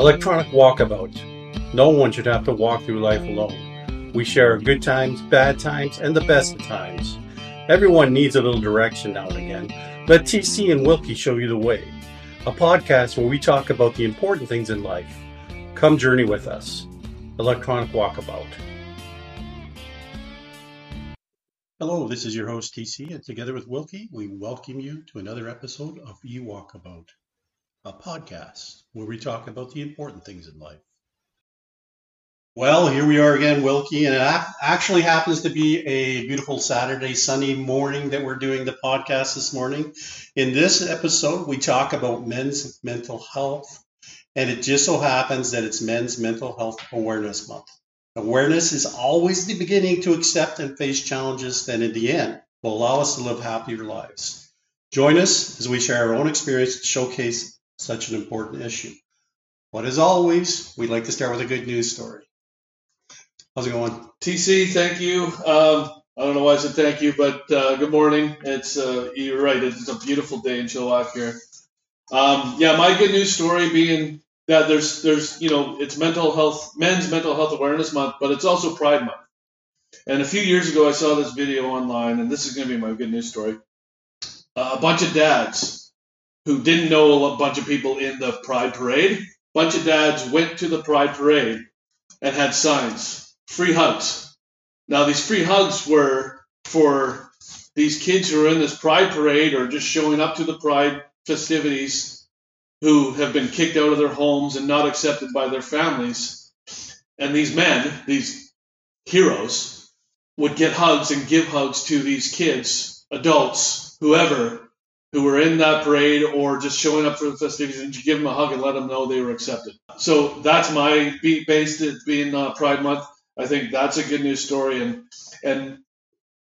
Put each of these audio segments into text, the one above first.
Electronic Walkabout. No one should have to walk through life alone. We share good times, bad times, and the best of times. Everyone needs a little direction now and again. Let TC and Wilkie show you the way. A podcast where we talk about the important things in life. Come journey with us. Electronic Walkabout. Hello, this is your host TC, and together with Wilkie, we welcome you to another episode of E Walkabout, a podcast where we talk about the important things in life. Well, here we are again, Wilkie, and it actually happens to be a beautiful Saturday, sunny morning that we're doing the podcast this morning. In this episode, we talk about men's mental health, and it just so happens that it's Men's Mental Health Awareness Month. Awareness is always the beginning to accept and face challenges that in the end will allow us to live happier lives. Join us as we share our own experience to showcase such an important issue. But as always, we'd like to start with a good news story. How's it going? TC, thank you. Um, I don't know why I said thank you, but uh, good morning. It's uh, you're right. It's a beautiful day in Chilliwack here. Um, yeah, my good news story being that there's there's you know it's mental health men's mental health awareness month but it's also pride month and a few years ago i saw this video online and this is going to be my good news story uh, a bunch of dads who didn't know a bunch of people in the pride parade bunch of dads went to the pride parade and had signs free hugs now these free hugs were for these kids who are in this pride parade or just showing up to the pride festivities who have been kicked out of their homes and not accepted by their families. And these men, these heroes, would get hugs and give hugs to these kids, adults, whoever, who were in that parade or just showing up for the festivities, and you give them a hug and let them know they were accepted. So that's my beat based it being uh, Pride Month. I think that's a good news story, and and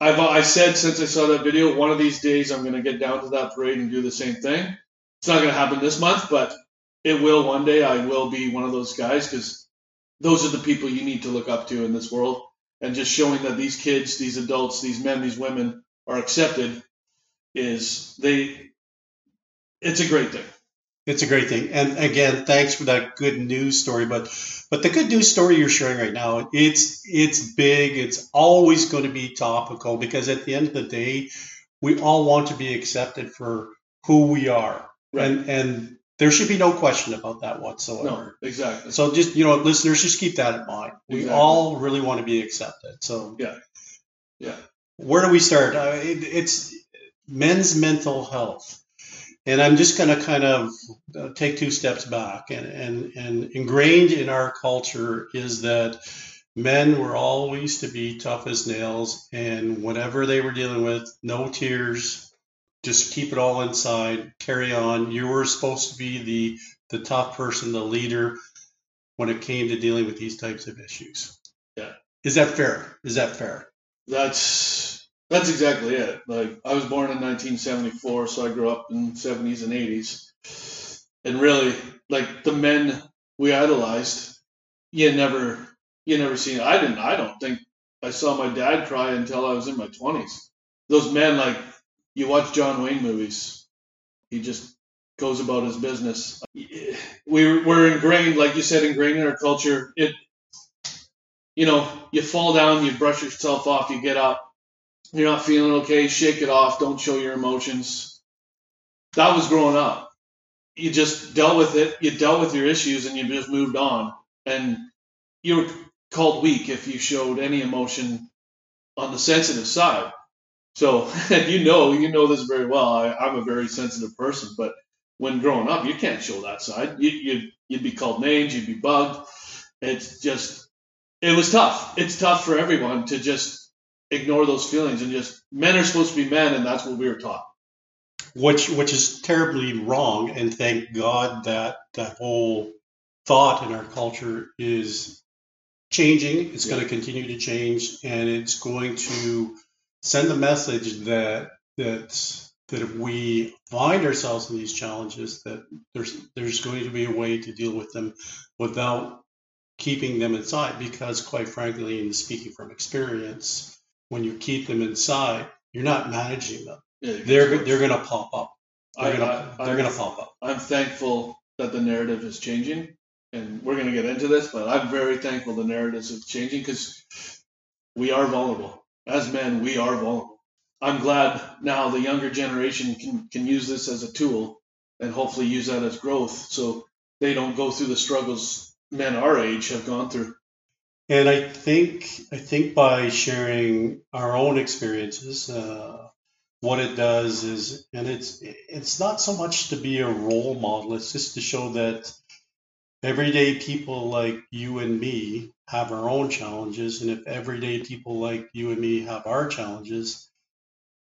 I've I said since I saw that video, one of these days I'm going to get down to that parade and do the same thing. It's not going to happen this month, but it will one day. I will be one of those guys because those are the people you need to look up to in this world. And just showing that these kids, these adults, these men, these women are accepted is they. It's a great thing. It's a great thing. And again, thanks for that good news story. But but the good news story you're sharing right now, it's it's big. It's always going to be topical because at the end of the day, we all want to be accepted for who we are. Right. And and there should be no question about that whatsoever. No, exactly. So just you know, listeners, just keep that in mind. We exactly. all really want to be accepted. So yeah, yeah. Where do we start? Uh, it, it's men's mental health, and I'm just going to kind of uh, take two steps back. And and and ingrained in our culture is that men were always to be tough as nails, and whatever they were dealing with, no tears, just keep it all inside, carry on. You were supposed to be the the top person, the leader when it came to dealing with these types of issues. Yeah. Is that fair? Is that fair? That's that's exactly it. Like I was born in 1974, so I grew up in 70s and 80s. And really, like the men we idolized, you never you never seen. I didn't. I don't think I saw my dad cry until I was in my 20s. Those men, like you watch John Wayne movies, he just goes about his business. We're, we're ingrained, like you said, ingrained in our culture. It, you know, you fall down, you brush yourself off, you get up. You're not feeling okay, shake it off, don't show your emotions. That was growing up. You just dealt with it, you dealt with your issues, and you just moved on. And you were called weak if you showed any emotion on the sensitive side. So you know, you know this very well. I, I'm a very sensitive person, but when growing up, you can't show that side. You, you'd you'd be called names, you'd be bugged. It's just, it was tough. It's tough for everyone to just ignore those feelings and just men are supposed to be men, and that's what we were taught. Which which is terribly wrong, and thank God that that whole thought in our culture is changing. It's yeah. going to continue to change, and it's going to send the message that that that if we find ourselves in these challenges, that there's there's going to be a way to deal with them without keeping them inside. Because quite frankly, and speaking from experience, when you keep them inside, you're not managing them. Yeah, they're they're going to pop up. They're going to they're going to pop up. I'm thankful that the narrative is changing and we're going to get into this, but I'm very thankful the narratives are changing because we are vulnerable. As men, we are vulnerable. I'm glad now the younger generation can, can use this as a tool and hopefully use that as growth so they don't go through the struggles men our age have gone through. And I think I think by sharing our own experiences, uh, what it does is, and it's it's not so much to be a role model; it's just to show that everyday people like you and me have our own challenges, and if everyday people like you and me have our challenges,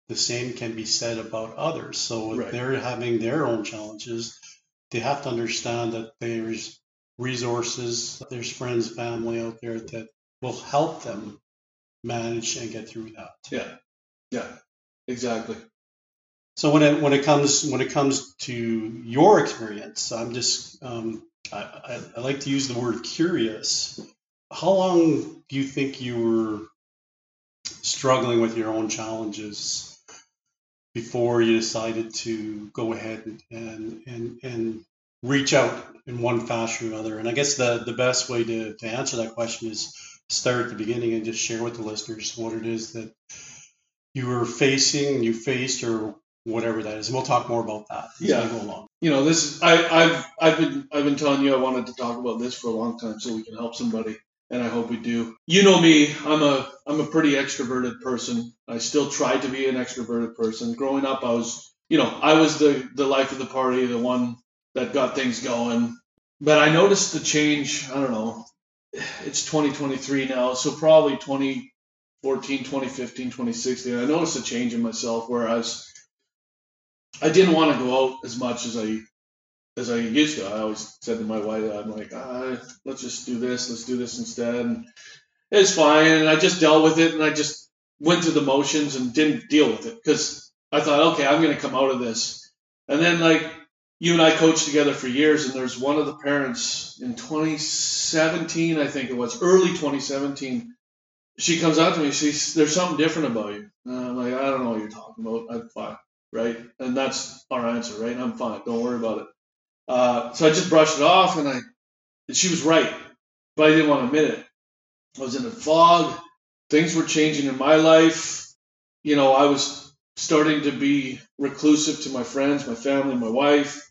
the same can be said about others. So if Right. they're having their own challenges, they have to understand that there's resources, there's friends, family out there that will help them manage and get through that. Yeah, yeah, exactly. So when it when it comes when it comes to your experience, I'm just um, I, I, I like to use the word curious. How long do you think you were struggling with your own challenges before you decided to go ahead and and and reach out in one fashion or another? And I guess the the best way to, to answer that question is start at the beginning and just share with the listeners what it is that you were facing, you faced, or whatever that is. And we'll talk more about that as Yeah. we go along. You know, this I, I've I've been I've been telling you I wanted to talk about this for a long time so we can help somebody, and I hope we do. You know me, I'm a I'm a pretty extroverted person. I still try to be an extroverted person. Growing up, I was you know I was the the life of the party, the one that got things going. But I noticed the change. I don't know. It's 2023 now, so probably 2014, 2015, 2016. I noticed a change in myself whereas I didn't want to go out as much as I as I used to. I always said to my wife, I'm like, ah, let's just do this, let's do this instead. And it's fine. And I just dealt with it and I just went through the motions and didn't deal with it because I thought, okay, I'm going to come out of this. And then, like, you and I coached together for years, and there's one of the parents in 2017, I think it was, early 2017. She comes out to me, she's, there's something different about you. And I'm like, I don't know what you're talking about. I'm fine right? And that's our answer, right? I'm fine. Don't worry about it. Uh, so I just brushed it off, and I, and she was right, but I didn't want to admit it. I was in a fog. Things were changing in my life. You know, I was starting to be reclusive to my friends, my family, my wife.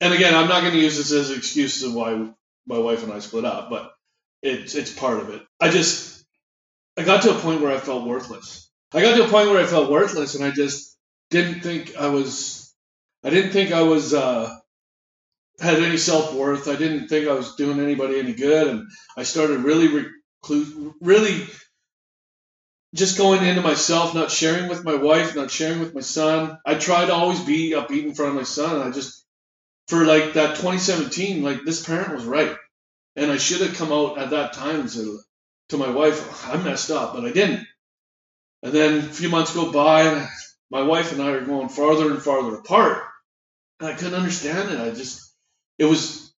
And again, I'm not going to use this as an excuse of why my wife and I split up, but it's it's part of it. I just I got to a point where I felt worthless. I got to a point where I felt worthless, and I just didn't think I was I didn't think I was uh, had any self worth. I didn't think I was doing anybody any good, and I started really recluse, really just going into myself, not sharing with my wife, not sharing with my son. I tried to always be upbeat in front of my son, and I just for like that 2017, like this parent was right, and I should have come out at that time and said to my wife, I messed up, but I didn't. And then a few months go by, and my wife and I are going farther and farther apart. And I couldn't understand it. I just, it was,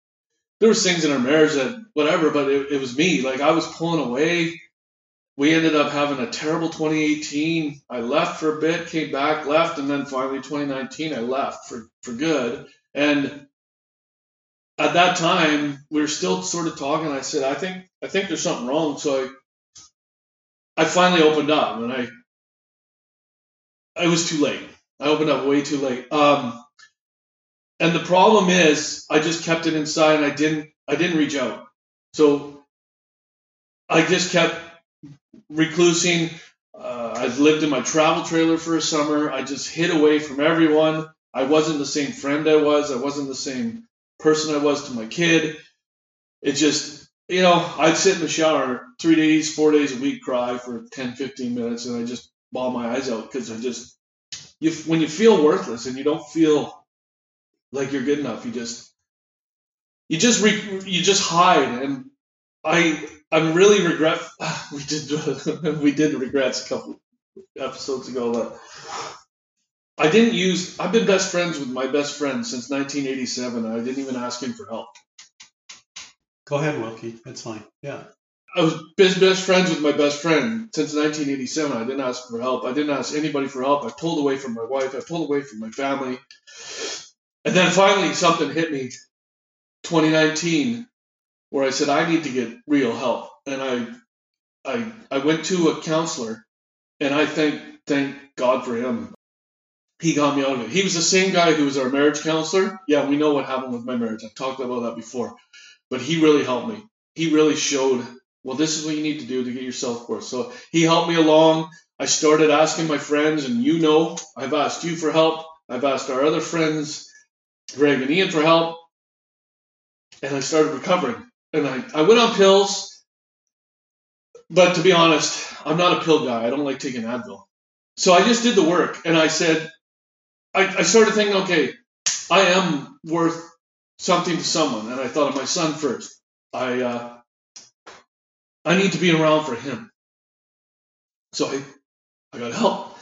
there was things in our marriage that whatever, but it, it was me. Like I was pulling away. We ended up having a terrible 2018. I left for a bit, came back, left, and then finally 2019 I left for, for good. And at that time, we were still sort of talking. I said, I think, I think there's something wrong. So I, I finally opened up and I, it was too late. I opened up way too late. Um, and the problem is, I just kept it inside, and I didn't. I didn't reach out. So I just kept reclusing. Uh, I lived in my travel trailer for a summer. I just hid away from everyone. I wasn't the same friend I was. I wasn't the same person I was to my kid. It just, you know, I'd sit in the shower three days, four days a week, cry for 10, 15 minutes, and I just bawl my eyes out because I just, you when you feel worthless and you don't feel like you're good enough, you just, you just re, you just hide. And I I'm really regret we did we did regrets a couple episodes ago that I didn't use. I've been best friends with my best friend since 1987. and I didn't even ask him for help. Go ahead, Wilkie. That's fine. Yeah. I was best, best friends with my best friend since 1987. I didn't ask for help. I didn't ask anybody for help. I pulled away from my wife. I pulled away from my family. And then finally something hit me 2019. where I said I need to get real help, and I I I went to a counselor, and I thank thank God for him. He got me out of it. He was the same guy who was our marriage counselor. Yeah, we know what happened with my marriage. I've talked about that before, but he really helped me. He really showed well, this is what you need to do to get yourself worth. So he helped me along. I started asking my friends, and you know, I've asked you for help. I've asked our other friends, Greg and Ian, for help. And I started recovering. And I, I went on pills. But to be honest, I'm not a pill guy. I don't like taking Advil. So I just did the work. And I said, I, I started thinking, okay, I am worth something to someone. And I thought of my son first. I, uh, I need to be around for him. So I, I got help.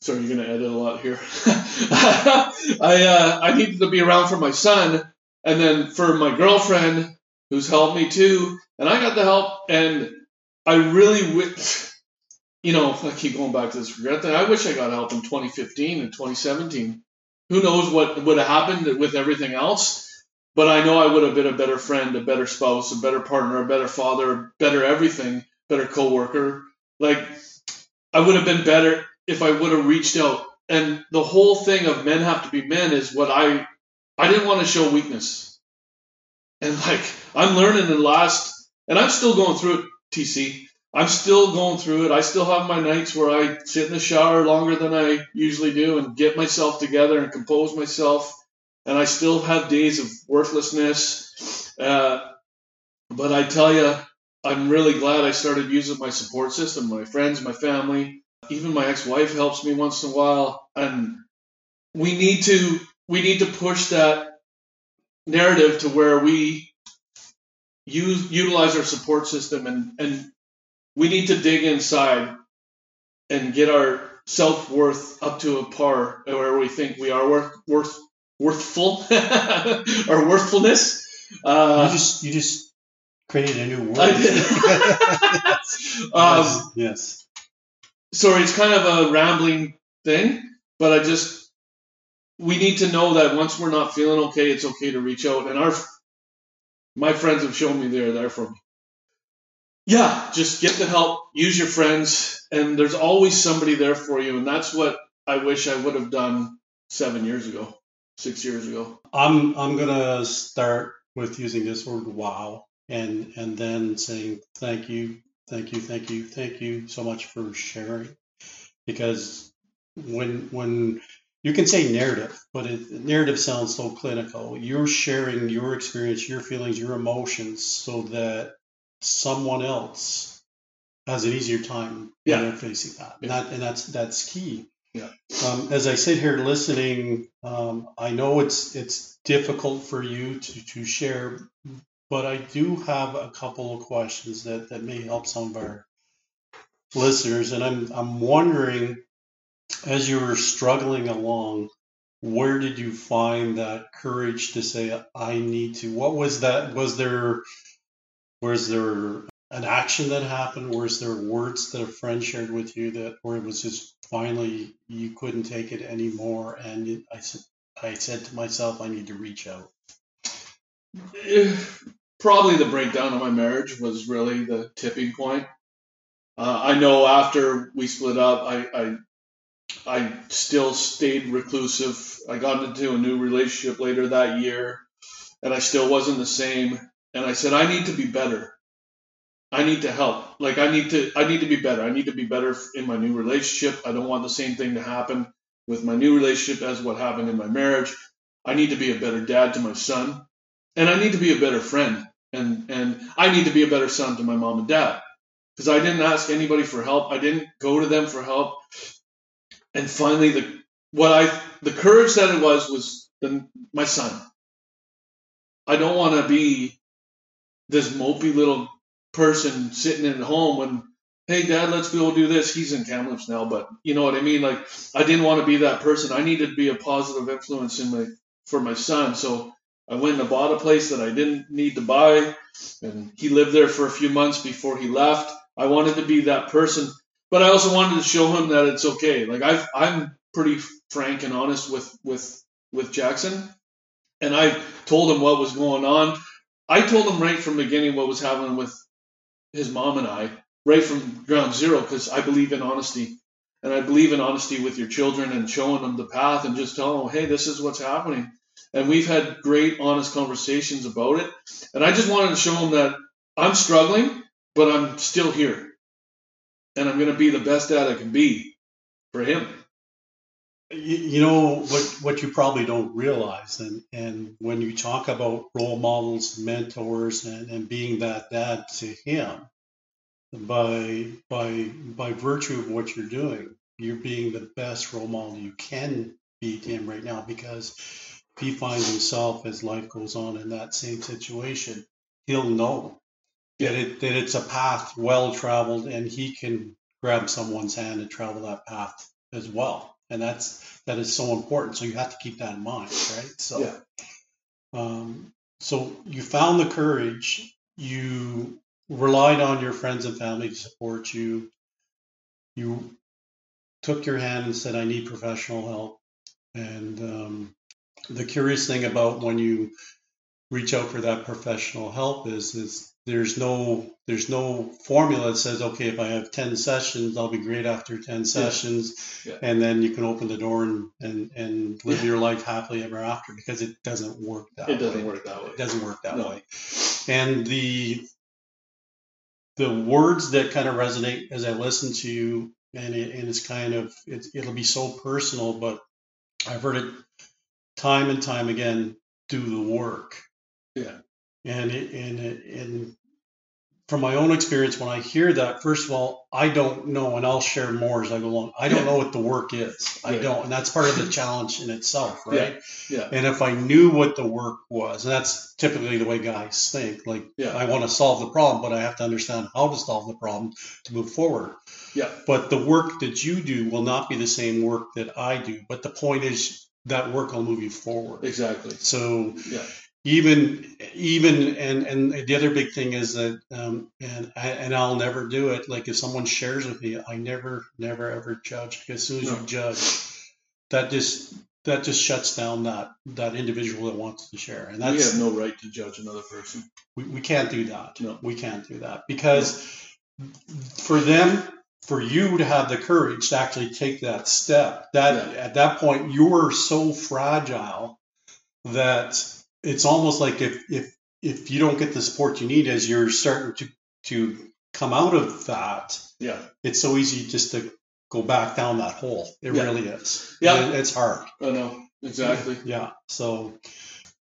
Sorry, you're gonna edit a lot here. I uh, I needed to be around for my son, and then for my girlfriend, who's helped me too, and I got the help, and I really wish, you know, I keep going back to this regret thing. I wish I got help in 2015 and 2017. Who knows what would have happened with everything else? But I know I would have been a better friend, a better spouse, a better partner, a better father, better everything, better coworker. Like I would have been better if I would have reached out. And the whole thing of men have to be men is what I I didn't want to show weakness. And like I'm learning the last and I'm still going through it, TC. I'm still going through it. I still have my nights where I sit in the shower longer than I usually do and get myself together and compose myself. And I still have days of worthlessness. Uh, but I tell you, I'm really glad I started using my support system, my friends, my family, even my ex-wife helps me once in a while, and we need to we need to push that narrative to where we use utilize our support system and and we need to dig inside and get our self worth up to a par where we think we are worth worth worthful or worthfulness. Uh, you just you just created a new word. I did. um, yes. yes. Sorry, it's kind of a rambling thing, but I just we need to know that once we're not feeling okay, it's okay to reach out. And our my friends have shown me they're there for me. Yeah, just get the help, use your friends, and there's always somebody there for you. And that's what I wish I would have done seven years ago, six years ago. I'm I'm gonna start with using this word wow and and then saying thank you, thank you, thank you, thank you so much for sharing. Because when when you can say narrative, but it, narrative sounds so clinical. You're sharing your experience, your feelings, your emotions, so that someone else has an easier time yeah. when they're facing that. Yeah. And, that and that's that's key. Yeah. Um, as I sit here listening, um, I know it's it's difficult for you to, to share but I do have a couple of questions that, that may help some of our listeners. And I'm, I'm wondering, as you were struggling along, where did you find that courage to say, I need to? What was that? Was there, was there an action that happened? Was there words that a friend shared with you that, where it was just finally you couldn't take it anymore? And I said, I said to myself, I need to reach out probably the breakdown of my marriage was really the tipping point. Uh, I know after we split up, I, I I still stayed reclusive. I got into a new relationship later that year, and I still wasn't the same. And I said, I need to be better. I need to help. Like I need to I need to be better. I need to be better in my new relationship. I don't want the same thing to happen with my new relationship as what happened in my marriage. I need to be a better dad to my son and I need to be a better friend, and and I need to be a better son to my mom and dad, because I didn't ask anybody for help. I didn't go to them for help, and finally the what I the courage that it was was the, my son. I don't want to be this mopey little person sitting at home when hey dad let's go do this he's in Kamloops now but you know what i mean like i didn't want to be that person i needed to be a positive influence in my for my son so I went and bought a place that I didn't need to buy, and he lived there for a few months before he left. I wanted to be that person, but I also wanted to show him that it's okay. Like i I'm pretty frank and honest with with with Jackson, and I told him what was going on. I told him right from the beginning what was happening with his mom and I, right from ground zero, because I believe in honesty. And I believe in honesty with your children and showing them the path and just telling them, hey, this is what's happening. And we've had great, honest conversations about it. And I just wanted to show them that I'm struggling, but I'm still here. And I'm going to be the best dad I can be for him. You, know what what you probably don't realize, and and when you talk about role models, mentors, and, and being that dad to him, by by by virtue of what you're doing, you're being the best role model you can be to him right now because if he finds himself as life goes on in that same situation, he'll know that it that it's a path well traveled and he can grab someone's hand and travel that path as well. And that's that is so important. So you have to keep that in mind, right? So Yeah. um, so you found the courage, you relied on your friends and family to support you. You took your hand and said, I need professional help. And um, the curious thing about when you reach out for that professional help is is there's no there's no formula that says okay if I have 10 sessions I'll be great after 10 sessions Yeah. and then you can open the door and and, and live your life happily ever after because it doesn't work that It doesn't way. work that way. It doesn't work that No. way. And the the words that kind of resonate as I listen to you, and it, and it's kind of it, it'll be so personal, but I've heard it time and time again. Do the work. Yeah. And it, and it, and from my own experience, when I hear that, first of all, I don't know, and I'll share more as I go along. I don't Yeah. know what the work is. I Right. don't, and that's part of the challenge in itself, right? Yeah. And if I knew what the work was, and that's typically the way guys think, like Yeah. I want to solve the problem, but I have to understand how to solve the problem to move forward. Yeah. But the work that you do will not be the same work that I do. But the point is that work will move you forward. Exactly. So Yeah. Even even and and the other big thing is that um, and I, and I'll never do it. Like if someone shares with me, I never never ever judge because as soon as No. you judge, that just that just shuts down that that individual that wants to share, and we that's have no right to judge another person. we, we can't do that. No. We can't do that because for them, for you to have the courage to actually take that step, that at that point you're so fragile that it's almost like if if if you don't get the support you need as you're starting to to come out of that, Yeah. it's so easy just to go back down that hole. It Yeah. really is. Yeah. It- it's hard. I know. Exactly. Yeah. So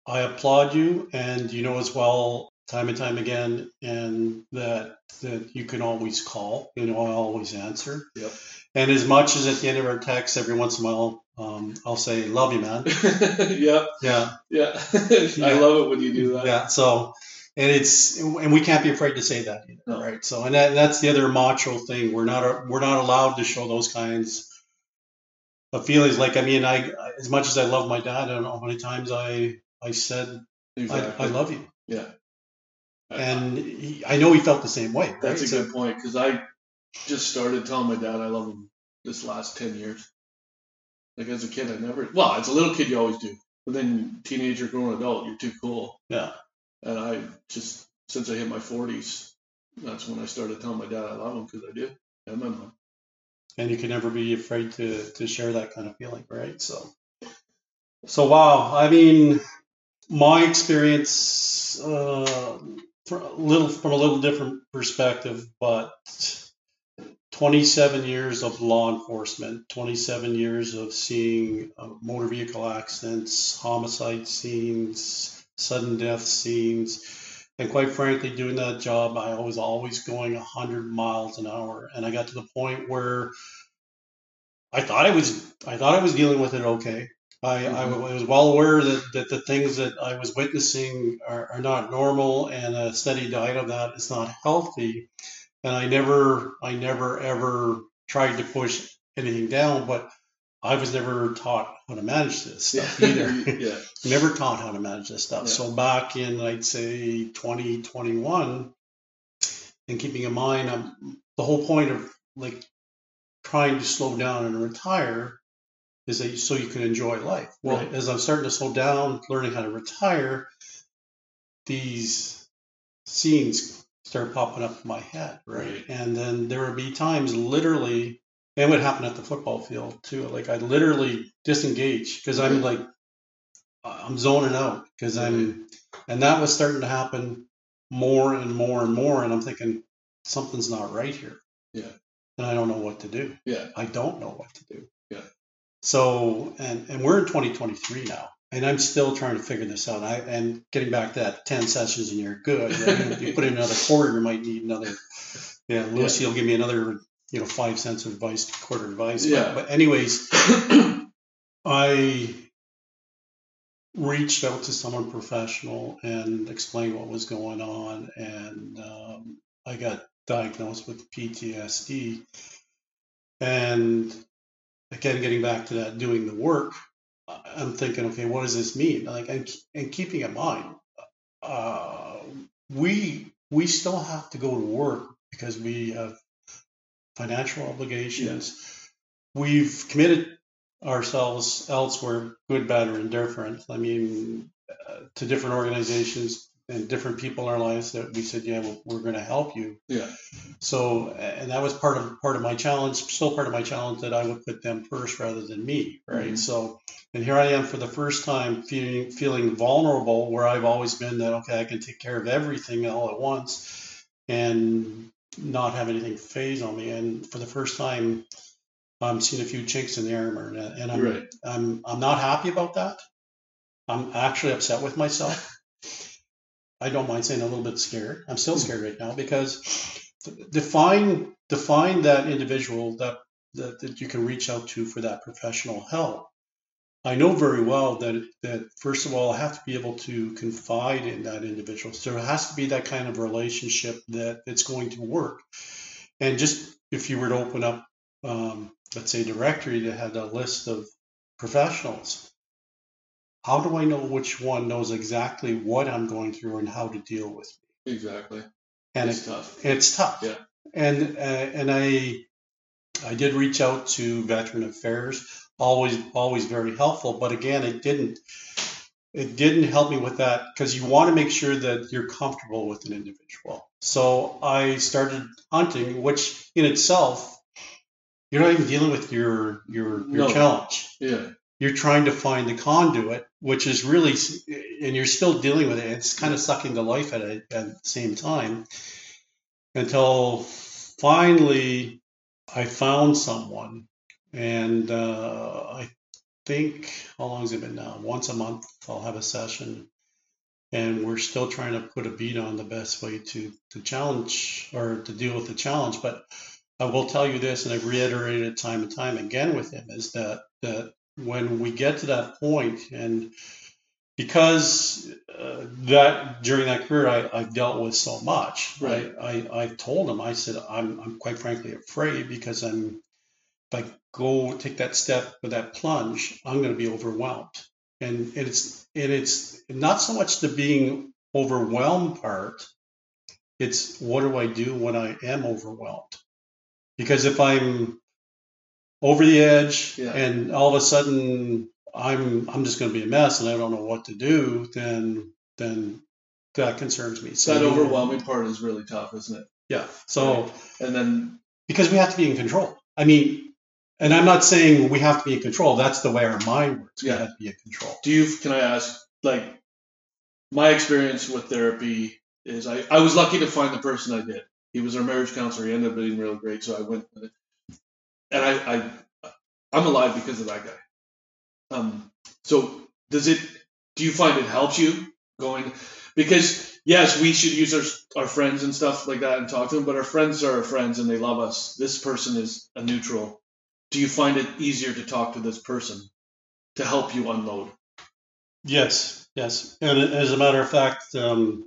I applaud you, and you know as well, time and time again, and that that you can always call. You know, I always answer. Yep. And as much as at the end of our text, every once in a while, um, I'll say, "Love you, man." yeah. Yeah. Yeah. I love it when you do that. Yeah. So, and it's and we can't be afraid to say that either, No. right? So, and that, that's the other macho thing. We're not we're not allowed to show those kinds of feelings. Like I mean, I as much as I love my dad, I don't know how many times I I said Exactly. I, I love you. Yeah. And he, I know he felt the same way. Right? That's a So- good point because I just started telling my dad I love him this last 10 years. Like as a kid, I never, well, as a little kid, you always do. But then teenager, grown adult, you're too cool. Yeah. And I just, since I hit my 40s, that's when I started telling my dad I love him because I do. And my mom. And you can never be afraid to, to share that kind of feeling, right? So, so wow. I mean, my experience, uh, for a little from a little different perspective, but 27 years of law enforcement, 27 years of seeing uh, motor vehicle accidents, homicide scenes, sudden death scenes, and quite frankly, doing that job, I was always going 100 miles an hour, and I got to the point where I thought I was I thought I was dealing with it okay. I, I Mhm. was well aware that, that the things that I was witnessing are, are not normal, and a steady diet of that is not healthy. And I never I never ever tried to push anything down, but I was never taught how to manage this stuff either. yeah. never taught how to manage this stuff. Yeah. So back in, I'd say 2021, and keeping in mind, um, the whole point of like trying to slow down and retire is that you, so you can enjoy life. Well, Right. as I'm starting to slow down, learning how to retire, these scenes start popping up in my head, right? Right. And then there would be times, literally, and it would happen at the football field too. Like I literally disengage because I'm like, I'm zoning out because I'm, and that was starting to happen more and more and more, and I'm thinking something's not right here. Yeah. And I don't know what to do. Yeah. I don't know what to do. Yeah. So, and and we're in 2023 now, and I'm still trying to figure this out. I and getting back to that 10 sessions and you're good. Right? you put in another quarter, you might need another. Yeah, Lucy will give me another, you know, five cents of advice, quarter advice. But- Yeah. But, anyways, I reached out to someone professional and explained what was going on, and um, I got diagnosed with PTSD. And again, getting back to that, doing the work, I- I'm thinking, okay, what does this mean? Like, and, and keeping in mind, uh, we we still have to go to work because we have financial obligations. We've committed ourselves elsewhere, good, bad, or indifferent. I mean, uh, to different organizations and different people in our lives that we said, yeah, we're, we're going to help you. Yeah. So, and that was part of part of my challenge, still part of my challenge that I would put them first rather than me, right? Mhm. So, and here I am for the first time feeling feeling vulnerable, where I've always been that okay, I can take care of everything all at once, and not have anything phase on me. And for the first time, I'm seeing a few chinks in the armor, and, and I'm Right. I'm I'm not happy about that. I'm actually upset with myself. I don't mind saying a little bit scared. I'm still scared right now because define define that individual that, that that you can reach out to for that professional help. I know very well that that first of all I have to be able to confide in that individual. So there has to be that kind of relationship that it's going to work. And just if you were to open up, um, let's say, directory that had a list of professionals, how do I know which one knows exactly what I'm going through and how to deal with me? Exactly. And it's it, tough. it's tough. Yeah. And uh, and I I did reach out to Veteran Affairs, always always very helpful. But again, it didn't it didn't help me with that because you want to make sure that you're comfortable with an individual. So I started hunting, which in itself, you're not even dealing with your your your No. challenge Yeah. you're trying to find the conduit, which is really, and you're still dealing with it. It's kind of sucking the life at it at the same time until finally I found someone. And uh, I think, how long has it been now? Once a month, I'll have a session. And we're still trying to put a beat on the best way to, to challenge or to deal with the challenge. But I will tell you this, and I've reiterated it time and time again with him, is that that when we get to that point and because uh, that during that career I, I've dealt with so much Right. I, I, I told him I said I'm, I'm quite frankly afraid because I'm if I go take that step with that plunge I'm going to be overwhelmed. And, and it's and it's not so much the being overwhelmed part it's what do I do when I am overwhelmed? Because if I'm over the edge Yeah. and all of a sudden I'm I'm just going to be a mess and I don't know what to do, then then that concerns me. So that overwhelming part is really tough, isn't it? Yeah. So Right. And then because we have to be in control. I mean, and I'm not saying we have to be in control. That's the way our mind works. We Yeah. have to be in control. do you can I ask like my experience with therapy is I, I was lucky to find the person I did. He was our marriage counselor. He ended up being real great, so I went with it. And I, I I'm alive because of that guy. Um so does it do you find it helps you going because yes, we should use our our friends and stuff like that and talk to them, but our friends are our friends and they love us. This person is a neutral. Do you find it easier to talk to this person to help you unload? Yes, yes. And as a matter of fact, um,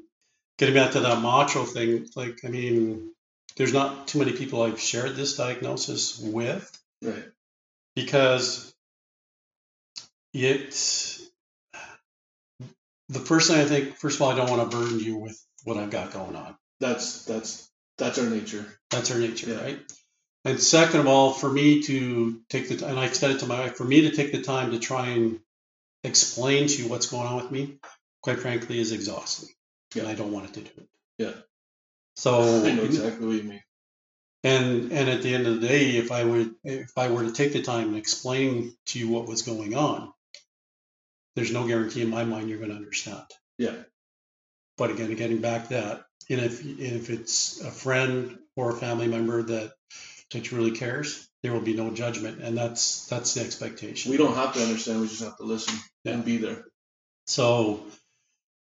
getting back to that macho thing, like I mean, there's not too many people I've shared this diagnosis with. Right. because it the first thing I think first of all I don't want to burden you with what I've got going on. That's that's that's our nature. That's our nature, Yeah. right? And second of all, for me to take the and I've said it to my wife, for me to take the time to try and explain to you what's going on with me, quite frankly, is exhausting. And I don't want it to do it. Yeah. So I know exactly what you mean. and and at the end of the day, if I would if I were to take the time and explain to you what was going on, there's no guarantee in my mind you're going to understand. Yeah. But again, getting back to that, and if if it's a friend or a family member that that really cares, there will be no judgment, and that's that's the expectation. We don't have to understand. We just have to listen Yeah. and be there. So,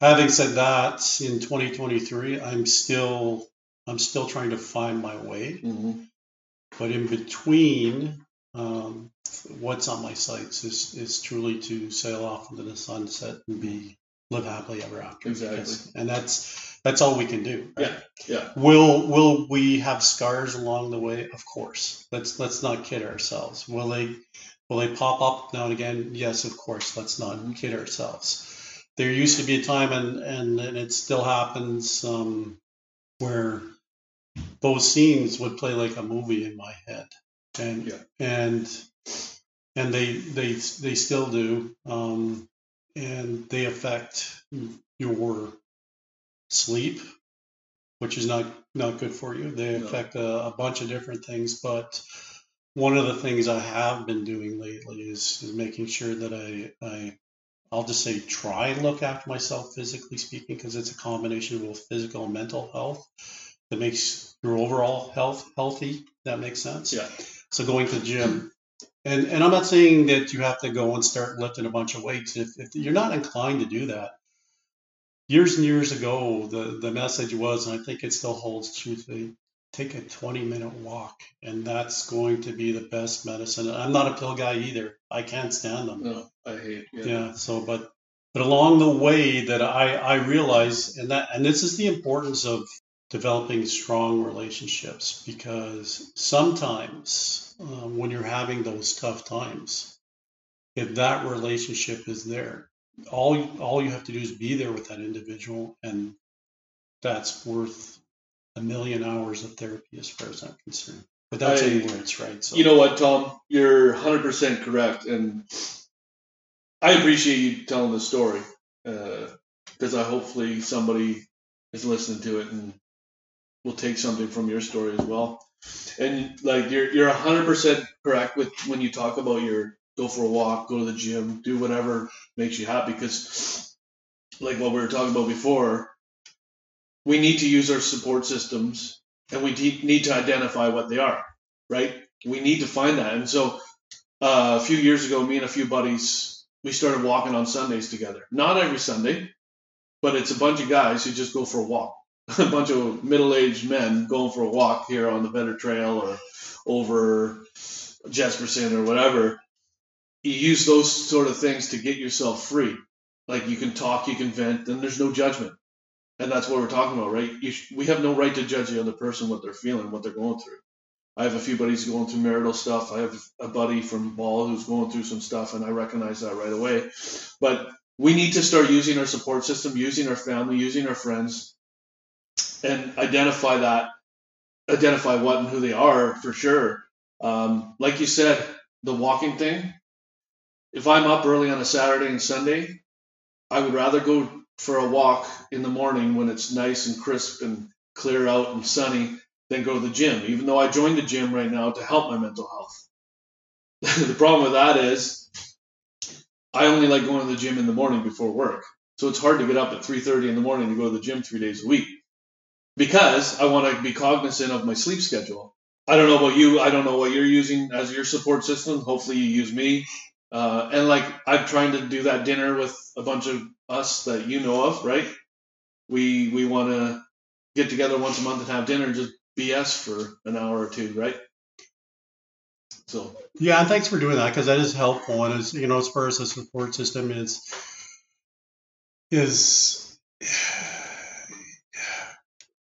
having said that, in 2023, I'm still I'm still trying to find my way. hmm But in between, um, what's on my sights is is truly to sail off into the sunset and be live happily ever after. Exactly. And that's that's all we can do. right? Yeah, yeah. Will will we have scars along the way? Of course. Let's let's not kid ourselves. Will they will they pop up now and again? Yes, of course. Let's not Mm-hmm. kid ourselves. There used to be a time, and and, and it still happens, um, where those scenes would play like a movie in my head, and Yeah. and and they they they still do, um, and they affect your sleep, which is not not good for you. They No. affect a, a bunch of different things, but one of the things I have been doing lately is is making sure that I I I'll just say try and look after myself physically speaking because it's a combination of both physical and mental health that makes your overall health healthy. That makes sense. Yeah. So going to the gym. And, and I'm not saying that you have to go and start lifting a bunch of weights. If, if you're not inclined to do that, years and years ago, the, the message was, and I think it still holds true today, take a 20 minute walk. And that's going to be the best medicine. I'm not a pill guy either. I can't stand them. No, I hate. Yeah. Yeah. So, but, but along the way that I, I realize, and that, and this is the importance of developing strong relationships because sometimes uh, when you're having those tough times, if that relationship is there, all you, all you have to do is be there with that individual, and that's worth a million hours of therapy as far as I'm concerned. Without I- saying words, right? So, You know what, Tom? You're 100% correct. And I appreciate you telling the story because I hopefully somebody is listening to it and will take something from your story as well. And like you're you're 100% correct with when you talk about your go for a walk, go to the gym, do whatever makes you happy because like what we were talking about before, we need to use our support systems and we de- need to identify what they are, right? We need to find that. And so uh, a few years ago, me and a few buddies, we started walking on Sundays together. Not every Sunday, but it's a bunch of guys who just go for a walk. a bunch of middle-aged men going for a walk here on the Vedder Trail or over Jesperson or whatever. You use those sort of things to get yourself free. Like you can talk, you can vent, and there's no judgment. And that's what we're talking about, right? Sh- we have no right to judge the other person, what they're feeling, what they're going through. I have a few buddies going through marital stuff. I have a buddy from Ball who's going through some stuff, and I recognize that right away. But we need to start using our support system, using our family, using our friends, and identify that, identify what and who they are for sure. Um, like you said, the walking thing. If I'm up early on a Saturday and Sunday, I would rather go for a walk in the morning when it's nice and crisp and clear out and sunny than go to the gym, even though I joined the gym right now to help my mental health. the problem with that is I only like going to the gym in the morning before work. So it's hard to get up at 3:30 in the morning to go to the gym 3 days a week because I want to be cognizant of my sleep schedule. I don't know about you. I don't know what you're using as your support system. Hopefully you use me. Uh, and like I'm trying to do that dinner with a bunch of us that you know of, right? We we want to get together once a month and have dinner and just BS for an hour or two, right? So Yeah, and thanks for doing that because that is helpful. And as you know, as far as the support system is, is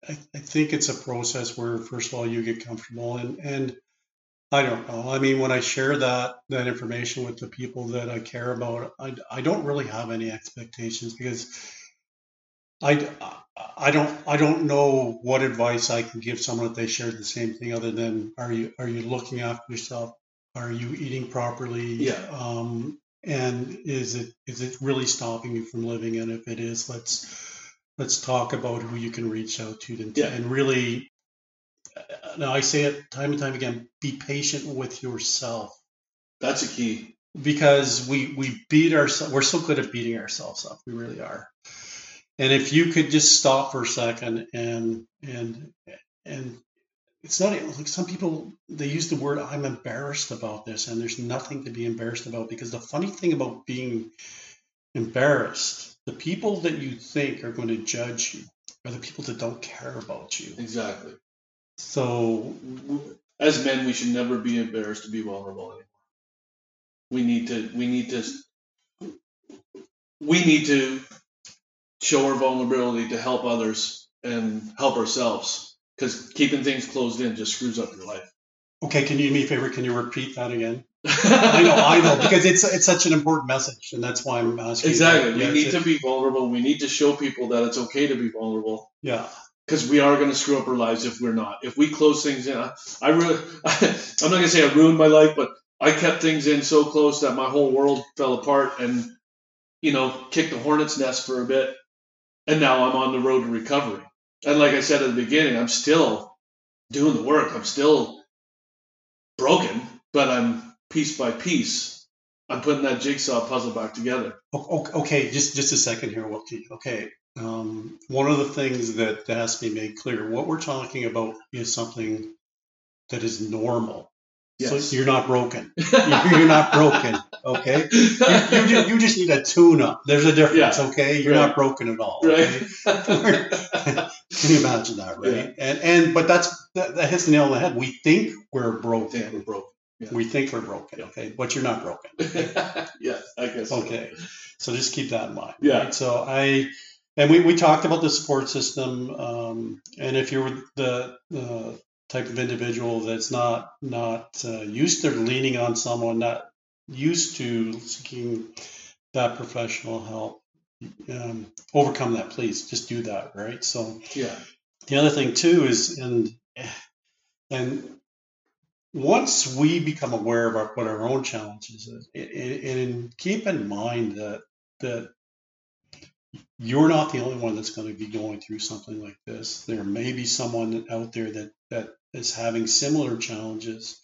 I, I think it's a process where first of all you get comfortable and and I don't know. I mean, when I share that that information with the people that I care about, I, I don't really have any expectations because I, I don't I don't know what advice I can give someone if they shared the same thing other than are you are you looking after yourself? Are you eating properly? Yeah. Um, and is it is it really stopping you from living? And if it is, let's let's talk about who you can reach out to and, Yeah. and really. Now I say it time and time again: be patient with yourself That's a key. because we we beat ourselves. We're so good at beating ourselves up. We really are. And if you could just stop for a second and and and it's not like some people they use the word I'm embarrassed about this, and there's nothing to be embarrassed about because the funny thing about being embarrassed, the people that you think are going to judge you are the people that don't care about you. Exactly. So As men, we should never be embarrassed to be vulnerable anymore. We need to. We need to. We need to show our vulnerability to help others and help ourselves. Because keeping things closed in just screws up your life. okay, can you do me a favor? Can you repeat that again? I know, I know, because it's it's such an important message, and that's why I'm asking. Exactly. Yeah, we need to be vulnerable. We need to show people that it's okay to be vulnerable. Yeah, because we are going to screw up our lives if we're not. If we close things in, I, I really, I'm not going to say I ruined my life, but I kept things in so close that my whole world fell apart and, you know, kicked the hornet's nest for a bit. And now I'm on the road to recovery. And like I said at the beginning, I'm still doing the work. I'm still broken, but I'm piece by piece. I'm putting that jigsaw puzzle back together. Okay, just just a second here, Wilkie. Okay, um, one of the things that, that has to be made clear: what we're talking about is something that is normal. Yes. So you're not broken. You're, you're not broken. Okay, you, you, ju- you just need a tune-up. There's a difference. Yeah. Okay, you're Right. not broken at all. Right. Okay? Can you imagine that, right? Yeah. And and but that's that, that hits the nail on the head. We think we're broken. think we're broken. Yeah. We think we're broken. Okay, but you're not broken. yeah, I guess. so. Okay, so just keep that in mind. Yeah. right? So I, and we, we talked about the support system, um, and if you're the uh, type of individual that's not not uh, used to leaning on someone, not used to seeking that professional help, um, overcome that. Please just do that. Right. So Yeah. the other thing too is and and once we become aware of our, what our own challenges is, and, and keep in mind that that you're not the only one that's going to be going through something like this. There may be someone out there that that is having similar challenges,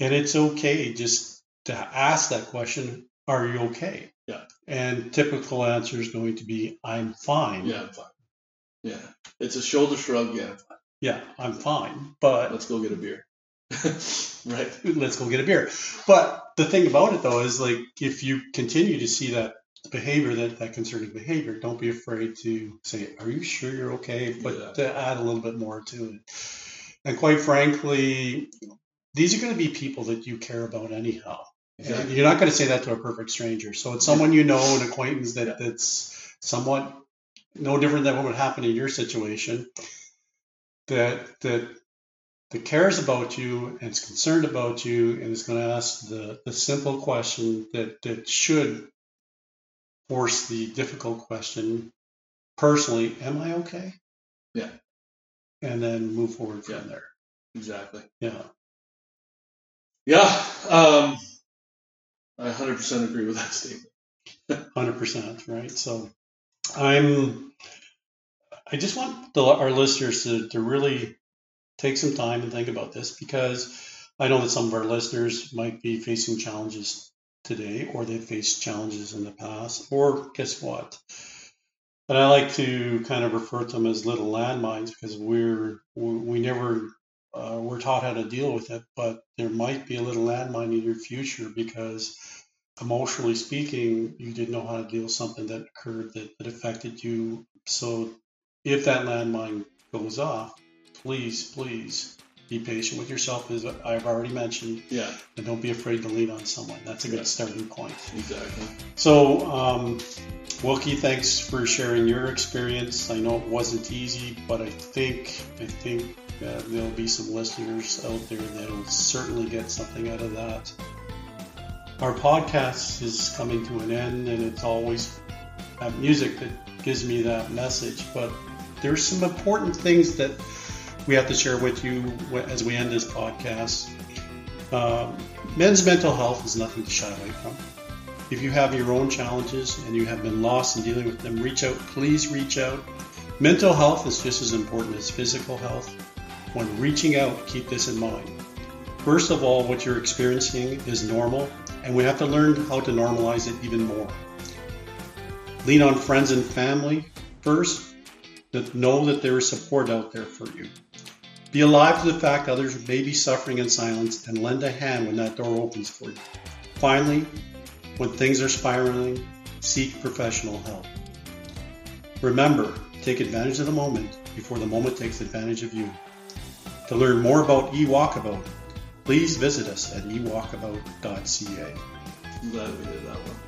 and it's okay just to ask that question: Are you okay? Yeah. And typical answer is going to be, "I'm fine." Yeah, I'm fine. Yeah. It's a shoulder shrug. Yeah. I'm fine. Yeah, I'm fine, but Let's go get a beer. right. let's go get a beer. But the thing about it though is like if you continue to see that behavior, that, that concerning behavior, don't be afraid to say, Are you sure you're okay? But Yeah. to add a little bit more to it. And quite frankly, these are going to be people that you care about anyhow. You're not going to say that to a perfect stranger. So it's someone you know, an acquaintance that, that's somewhat no different than what would happen in your situation. That that that cares about you and is concerned about you and is going to ask the, the simple question that, that should force the difficult question personally, am I okay? Yeah. And then move forward from Yeah. there. Exactly. Yeah. Yeah. Um, I 100% agree with that statement. Hundred percent, right? So, I'm. I just want the, our listeners to, to really take some time and think about this because I know that some of our listeners might be facing challenges today, or they've faced challenges in the past, or guess what? And I like to kind of refer to them as little landmines because we're we, we never uh, we're taught how to deal with it, but there might be a little landmine in your future because emotionally speaking, you didn't know how to deal with something that occurred that, that affected you. So if that landmine goes off, please, please be patient with yourself, as I've already mentioned, Yeah. and don't be afraid to lean on someone. That's a good Yeah. starting point. Exactly. So, um, Wilkie, thanks for sharing your experience. I know it wasn't easy, but I think I think uh, there'll be some listeners out there that will certainly get something out of that. Our podcast is coming to an end, and it's always that music that gives me that message. But there's some important things that we have to share with you as we end this podcast. Um, men's mental health is nothing to shy away from. If you have your own challenges and you have been lost in dealing with them, reach out. Please reach out. Mental health is just as important as physical health. When reaching out, keep this in mind. First of all, what you're experiencing is normal, and we have to learn how to normalize it even more. Lean on friends and family first, but know that there is support out there for you. Be alive to the fact others may be suffering in silence and lend a hand when that door opens for you. Finally, when things are spiraling, seek professional help. Remember, take advantage of the moment before the moment takes advantage of you. To learn more about eWalkabout, please visit us at ewalkabout.ca. I'm glad we did that one.